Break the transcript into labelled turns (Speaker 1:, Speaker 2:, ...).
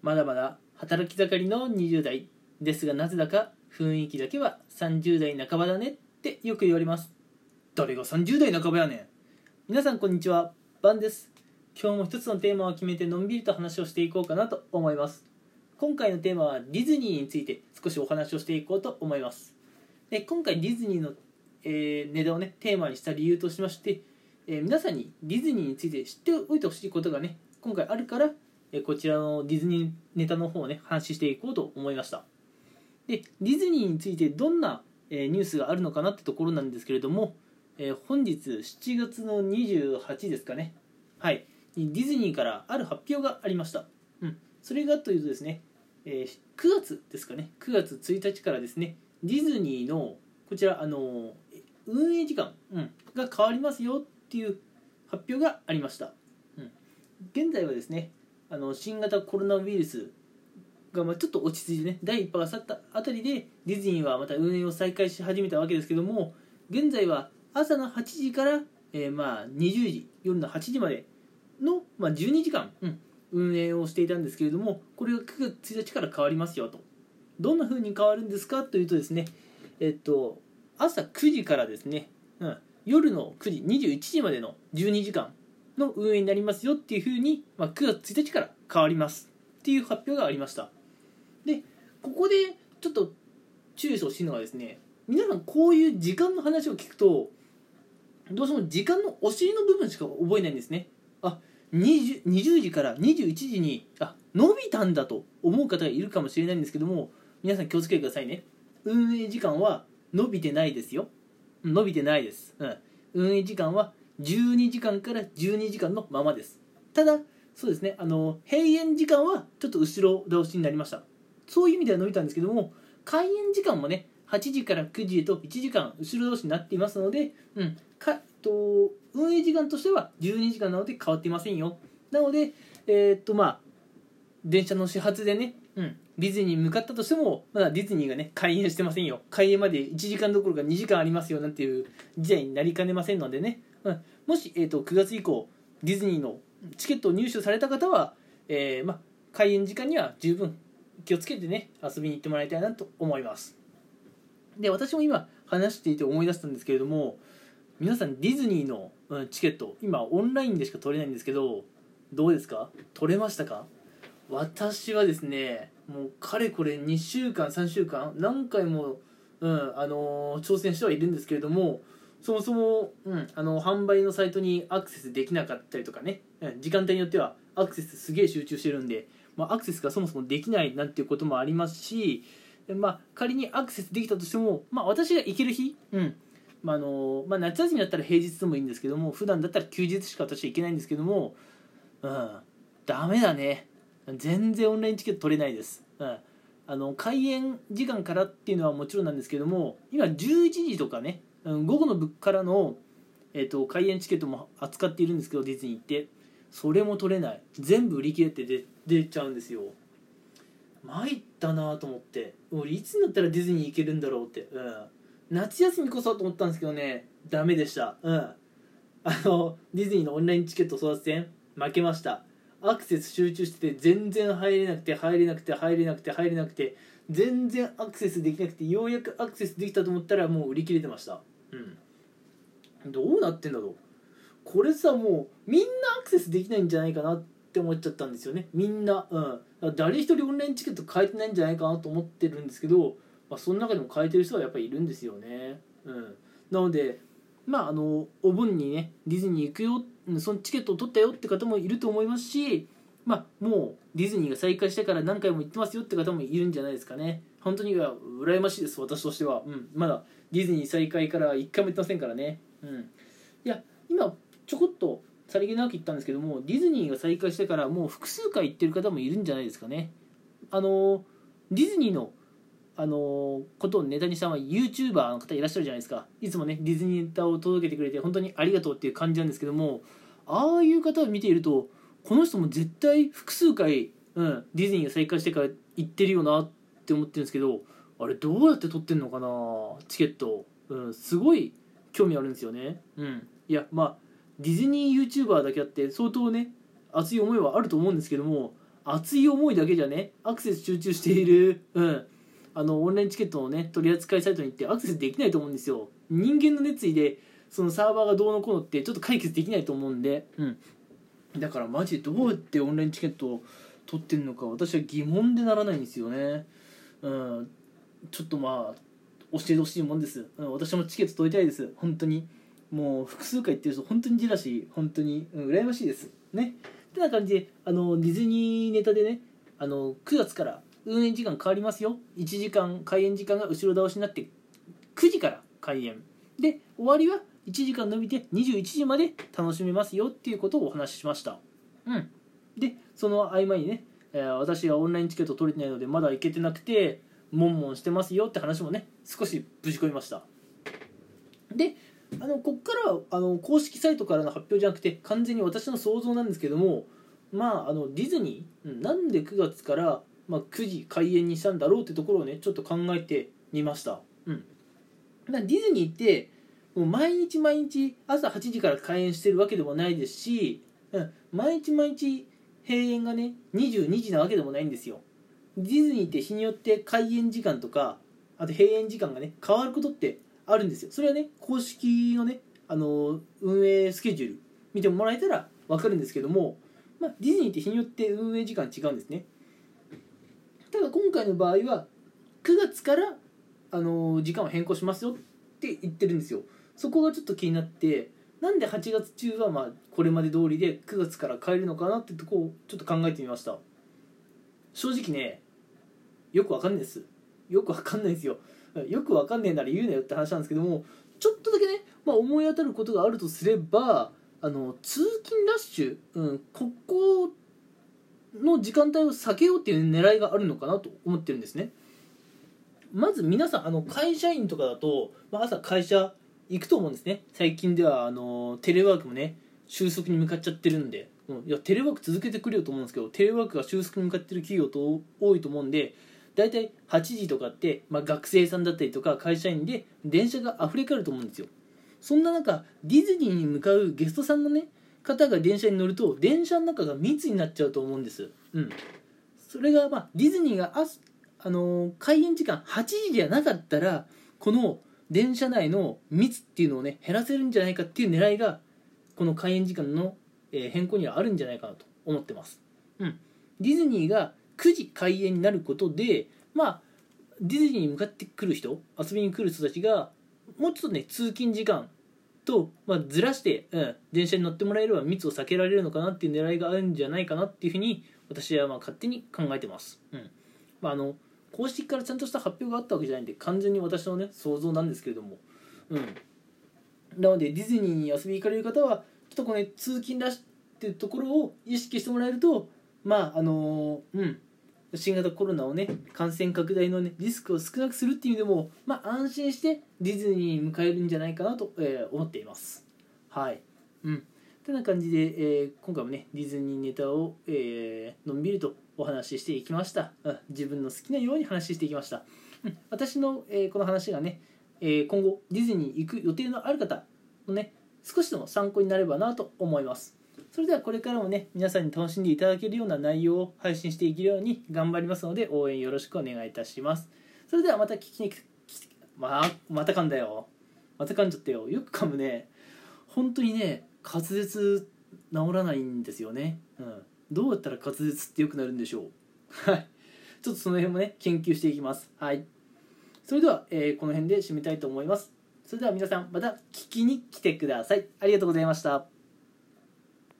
Speaker 1: まだまだ働き盛りの20代ですがなぜだか雰囲気だけは30代半ばだねってよく言われます。誰が30代半ばやねん。皆さんこんにちは。バンです。今日も一つのテーマを決めてのんびりと話をしていこうかなと思います。今回のテーマはディズニーについて少しお話をしていこうと思います。で今回ディズニーの、えー、ネタをねテーマにした理由としまして、えー、皆さんにディズニーについて知っておいてほしいことがね今回あるからえこちらのディズニーネタの方をね話していこうと思いました。でディズニーについてどんな、ニュースがあるのかなってところなんですけれども、本日7月の28ですかね。はい。ディズニーからある発表がありました、うん、それがというとですね、9月ですかね。9月1日からですねディズニーのこちらあの運営時間、うん、が変わりますよっていう発表がありました、うん、現在はですねあの新型コロナウイルスがまあちょっと落ち着いてね第1波が去ったあたりでディズニーはまた運営を再開し始めたわけですけども現在は朝の8時から、えー、まあ20時夜の8時までの、まあ、12時間、うん、運営をしていたんですけれどもこれが9月1日から変わりますよと。どんな風に変わるんですかというとですねえっと朝9時からですね、うん、夜の9時21時までの12時間の運営になりますよっていうふうに、まあ、9月1日から変わります。っていう発表がありました。でここでちょっと注意してほしいのがですね皆さんこういう時間の話を聞くとどうしても時間のお尻の部分しか覚えないんですね。あ 20, 20時から21時にあ伸びたんだと思う方がいるかもしれないんですけども皆さん気をつけてくださいね。運営時間は伸びてないですよ。伸びてないです、うん、運営時間は12時間から12時間のままです。ただそうですねあの閉園時間はちょっと後ろ倒しになりました。そういう意味では伸びたんですけども開園時間もね8時から9時へと1時間後ろ倒しになっていますので、うん、かと運営時間としては12時間なので変わっていませんよ。なのでえー、っとまあ電車の始発でね、うん、ディズニーに向かったとしてもまだディズニーがね開園してませんよ。開園まで1時間どころか2時間ありますよなんていう時代になりかねませんのでね。うん、もし、えーと、9月以降ディズニーのチケットを入手された方は、えー、ま、開園時間には十分気をつけてね遊びに行ってもらいたいなと思います。で私も今話していて思い出したんですけれども皆さんディズニーのチケット今オンラインでしか取れないんですけどどうですか？取れましたか？私はですねもうかれこれ2週間3週間何回も、うんあのー、挑戦してはいるんですけれどもそもそも、うん、あの販売のサイトにアクセスできなかったりとかね、うん、時間帯によってはアクセスすげえ集中してるんで、まあ、アクセスがそもそもできないなんていうこともありますし、まあ、仮にアクセスできたとしても、まあ、私が行ける日、うん。まああのまあ、夏休みだったら平日でもいいんですけども普段だったら休日しか私は行けないんですけども、うん、ダメだね。全然オンラインチケット取れないです、うん、あの開園時間からっていうのはもちろんなんですけども今11時とかね午後の部からの、えーと、開園チケットも扱っているんですけどディズニーって。それも取れない。全部売り切れて出出ちゃうんですよ。参ったなと思って。俺いつになったらディズニー行けるんだろうって、うん、夏休みこそと思ったんですけどね。ダメでした。うん。あのディズニーのオンラインチケット争奪戦。負けました。アクセス集中してて全然入れなくて入れなくて入れなくて入れなくて。全然アクセスできなくてようやくアクセスできたと思ったらもう売り切れてました。うん。どうなってんだろう。これさもうみんなアクセスできないんじゃないかなって思っちゃったんですよね。みんなうん。誰一人オンラインチケット買えてないんじゃないかなと思ってるんですけど、まあ、その中でも買えてる人はやっぱりいるんですよね。うん。なのでまああのお盆にねディズニー行くよそのチケットを取ったよって方もいると思いますしまあもうディズニーが再開してから何回も行ってますよって方もいるんじゃないですかね。本当には羨ましいです私としては、うん、まだディズニー再開から1回も行ってませんからね、うん、いや今ちょこっとさりげなく言ったんですけどもディズニーが再開してからもう複数回行ってる方もいるんじゃないですかね。あのディズニーのあのことをネタにしたのは YouTuber の方いらっしゃるじゃないですか。いつもねディズニーネタを届けてくれて本当にありがとうっていう感じなんですけどもああいう方を見ているとこの人も絶対複数回、うん、ディズニーが再開してから行ってるよなって思ってるんですけどあれどうやって取ってんのかな？チケット、うん、すごい興味あるんですよね。うん。いやまあディズニー YouTuber だけあって相当ね熱い思いはあると思うんですけども熱い思いだけじゃねアクセス集中している、うん、あのオンラインチケットのね取扱サイトに行ってアクセスできないと思うんですよ。人間の熱意でそのサーバーがどうのこうのってちょっと解決できないと思うんで、うん、だからマジでどうやってオンラインチケットを取ってんのか私は疑問でならないんですよね。うん。ちょっとまあ教えてほしいもんです、うん、私もチケット取りたいです。本当に。もう複数回行ってる人本当にジラシー本当に、うん、羨ましいです。ね。ってな感じであのディズニーネタでねあの9月から運営時間変わりますよ。1時間開演時間が後ろ倒しになって9時から開演。で終わりは1時間伸びて21時まで楽しめますよっていうことをお話ししました。うん。でその合間にね、えー、私はオンラインチケット取れてないのでまだ行けてなくてモンモンしてますよって話もね少しぶち込みました。であのこっからはあの公式サイトからの発表じゃなくて完全に私の想像なんですけどもまああのディズニーなんで9月から、まあ、9時開演にしたんだろうってところをねちょっと考えてみました。うん。ディズニーってもう毎日毎日朝8時から開演してるわけでもないですし、うん、毎日毎日閉園がね22時なわけでもないんですよ。ディズニーって日によって開園時間とかあと閉園時間がね変わることってあるんですよ。それはね公式のねあの運営スケジュール見てもらえたら分かるんですけども、まあ、ディズニーって日によって運営時間違うんですね。ただ今回の場合は9月からあの時間を変更しますよって言ってるんですよ。そこがちょっと気になってなんで8月中はまあこれまで通りで9月から変えるのかなってとこをちょっと考えてみました。正直ねよくわかんないです。よくわかんないですよ。よくわかんねえなら言うなよって話なんですけどもちょっとだけね、まあ、思い当たることがあるとすればあの通勤ラッシュ、うん、ここの時間帯を避けようっていう狙いがあるのかなと思ってるんですね。まず皆さんあの会社員とかだと、まあ、朝会社行くと思うんですね。最近ではあのテレワークもね収束に向かっちゃってるんで、いやテレワーク続けてくれよと思うんですけどテレワークが収束に向かってる企業と多いと思うんで大体8時とかって、まあ、学生さんだったりとか会社員で電車が溢れかえると思うんですよ。そんな中ディズニーに向かうゲストさんのね方が電車に乗ると電車の中が密になっちゃうと思うんです。うん。それがまあディズニーがあ、あのー、開園時間8時じゃなかったらこの電車内の密っていうのをね減らせるんじゃないかっていう狙いがこの開園時間の変更にはあるんじゃないかなと思ってます。うん。ディズニーが9時開園になることでまあディズニーに向かってくる人遊びに来る人たちがもうちょっとね通勤時間と、まあ、ずらして、うん、電車に乗ってもらえれば密を避けられるのかなっていう狙いがあるんじゃないかなっていうふうに私はまあ勝手に考えてます、うん。まあ、あの公式からちゃんとした発表があったわけじゃないんで完全に私のね想像なんですけれども。うん。なのでディズニーに遊びに行かれる方はちょっとこの、ね、通勤ラッシュっていうところを意識してもらえるとまああのうん。新型コロナをね感染拡大のねリスクを少なくするっていう意味でもまあ安心してディズニーに迎えるんじゃないかなと、えー、思っています。はい。うん。てな感じで、えー、今回もねディズニーネタを、えー、のんびりとお話ししていきました、うん、自分の好きなように話していきました、うん、私の、えー、この話がね、え今後ディズニー行く予定のある方のね少しでも参考になればなと思います。それではこれからもね皆さんに楽しんでいただけるような内容を配信していけるように頑張りますので応援よろしくお願いいたします。それではまた聞きにまあまた噛んだよ。また噛んじゃったよ。よく噛むね。本当にね滑舌治らないんですよね。うん。どうやったら滑舌って良くなるんでしょう？はい。ちょっとその辺もね研究していきます。はい。それでは、えー、この辺で締めたいと思います。それでは皆さんまた聞きに来てください。ありがとうございました。